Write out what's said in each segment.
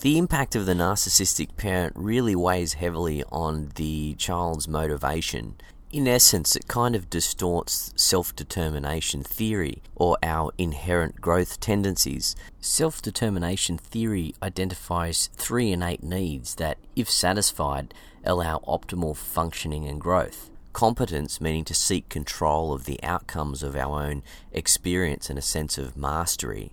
The impact of the narcissistic parent really weighs heavily on the child's motivation. In essence, it kind of distorts self determination theory or our inherent growth tendencies. Self determination theory identifies three innate needs that, if satisfied, allow optimal functioning and growth. Competence, meaning to seek control of the outcomes of our own experience and a sense of mastery.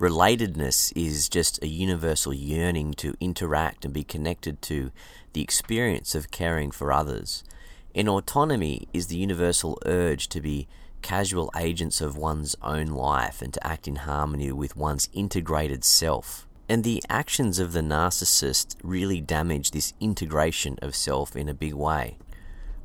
Relatedness is just a universal yearning to interact and be connected to the experience of caring for others. And autonomy is the universal urge to be casual agents of one's own life and to act in harmony with one's integrated self. And the actions of the narcissist really damage this integration of self in a big way.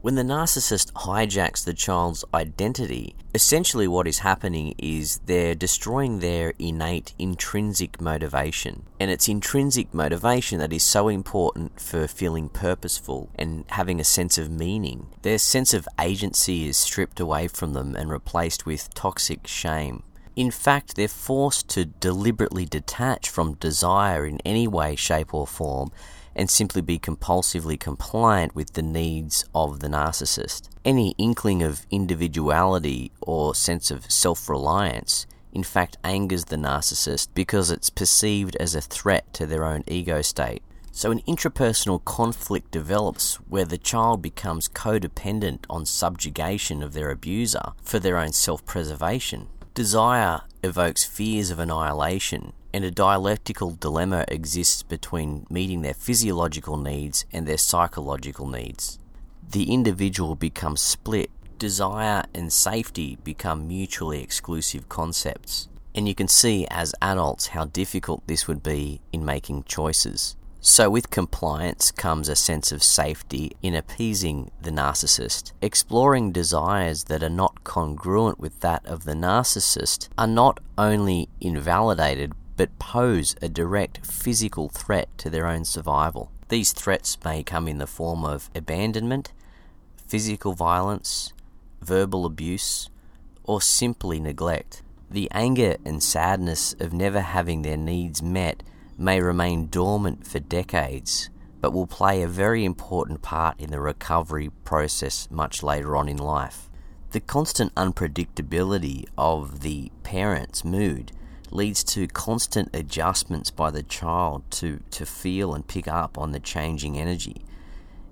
When the narcissist hijacks the child's identity, essentially what is happening is they're destroying their innate intrinsic motivation. And it's intrinsic motivation that is so important for feeling purposeful and having a sense of meaning. Their sense of agency is stripped away from them and replaced with toxic shame. In fact, they're forced to deliberately detach from desire in any way, shape, or form and simply be compulsively compliant with the needs of the narcissist. Any inkling of individuality or sense of self reliance, in fact, angers the narcissist because it's perceived as a threat to their own ego state. So, an intrapersonal conflict develops where the child becomes codependent on subjugation of their abuser for their own self preservation. Desire evokes fears of annihilation, and a dialectical dilemma exists between meeting their physiological needs and their psychological needs. The individual becomes split. Desire and safety become mutually exclusive concepts. And you can see as adults how difficult this would be in making choices. So, with compliance comes a sense of safety in appeasing the narcissist. Exploring desires that are not congruent with that of the narcissist are not only invalidated but pose a direct physical threat to their own survival. These threats may come in the form of abandonment, physical violence, verbal abuse, or simply neglect. The anger and sadness of never having their needs met may remain dormant for decades, but will play a very important part in the recovery process much later on in life. The constant unpredictability of the parent's mood leads to constant adjustments by the child to, to feel and pick up on the changing energy.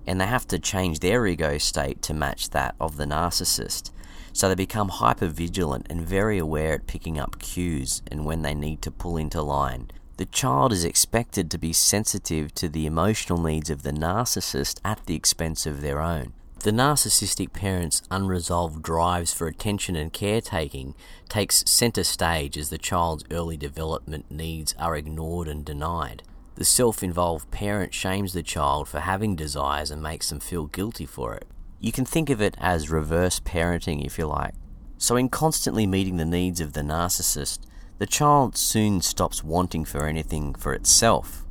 And they have to change their ego state to match that of the narcissist. So they become hyper vigilant and very aware at picking up cues and when they need to pull into line. The child is expected to be sensitive to the emotional needs of the narcissist at the expense of their own. The narcissistic parent's unresolved drives for attention and caretaking takes center stage as the child's early development needs are ignored and denied. The self involved parent shames the child for having desires and makes them feel guilty for it. You can think of it as reverse parenting, if you like. So, in constantly meeting the needs of the narcissist, the child soon stops wanting for anything for itself.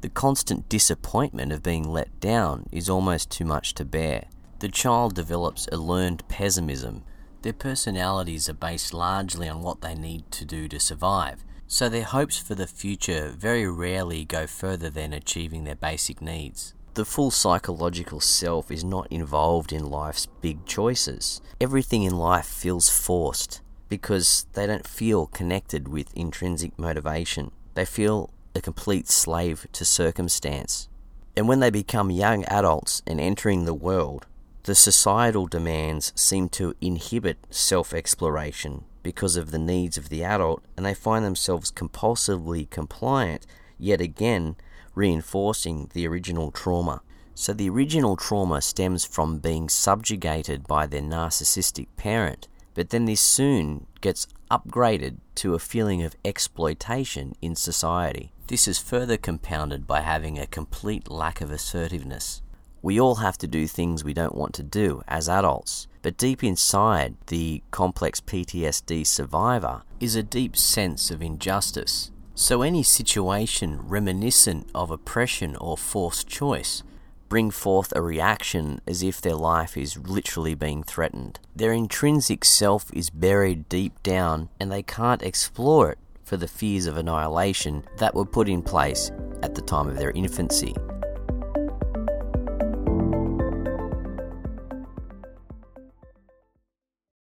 The constant disappointment of being let down is almost too much to bear the child develops a learned pessimism. Their personalities are based largely on what they need to do to survive, so their hopes for the future very rarely go further than achieving their basic needs. The full psychological self is not involved in life's big choices. Everything in life feels forced because they don't feel connected with intrinsic motivation. They feel a complete slave to circumstance. And when they become young adults and entering the world, the societal demands seem to inhibit self exploration because of the needs of the adult, and they find themselves compulsively compliant, yet again reinforcing the original trauma. So, the original trauma stems from being subjugated by their narcissistic parent, but then this soon gets upgraded to a feeling of exploitation in society. This is further compounded by having a complete lack of assertiveness. We all have to do things we don't want to do as adults, but deep inside the complex PTSD survivor is a deep sense of injustice. So, any situation reminiscent of oppression or forced choice bring forth a reaction as if their life is literally being threatened. Their intrinsic self is buried deep down and they can't explore it for the fears of annihilation that were put in place at the time of their infancy.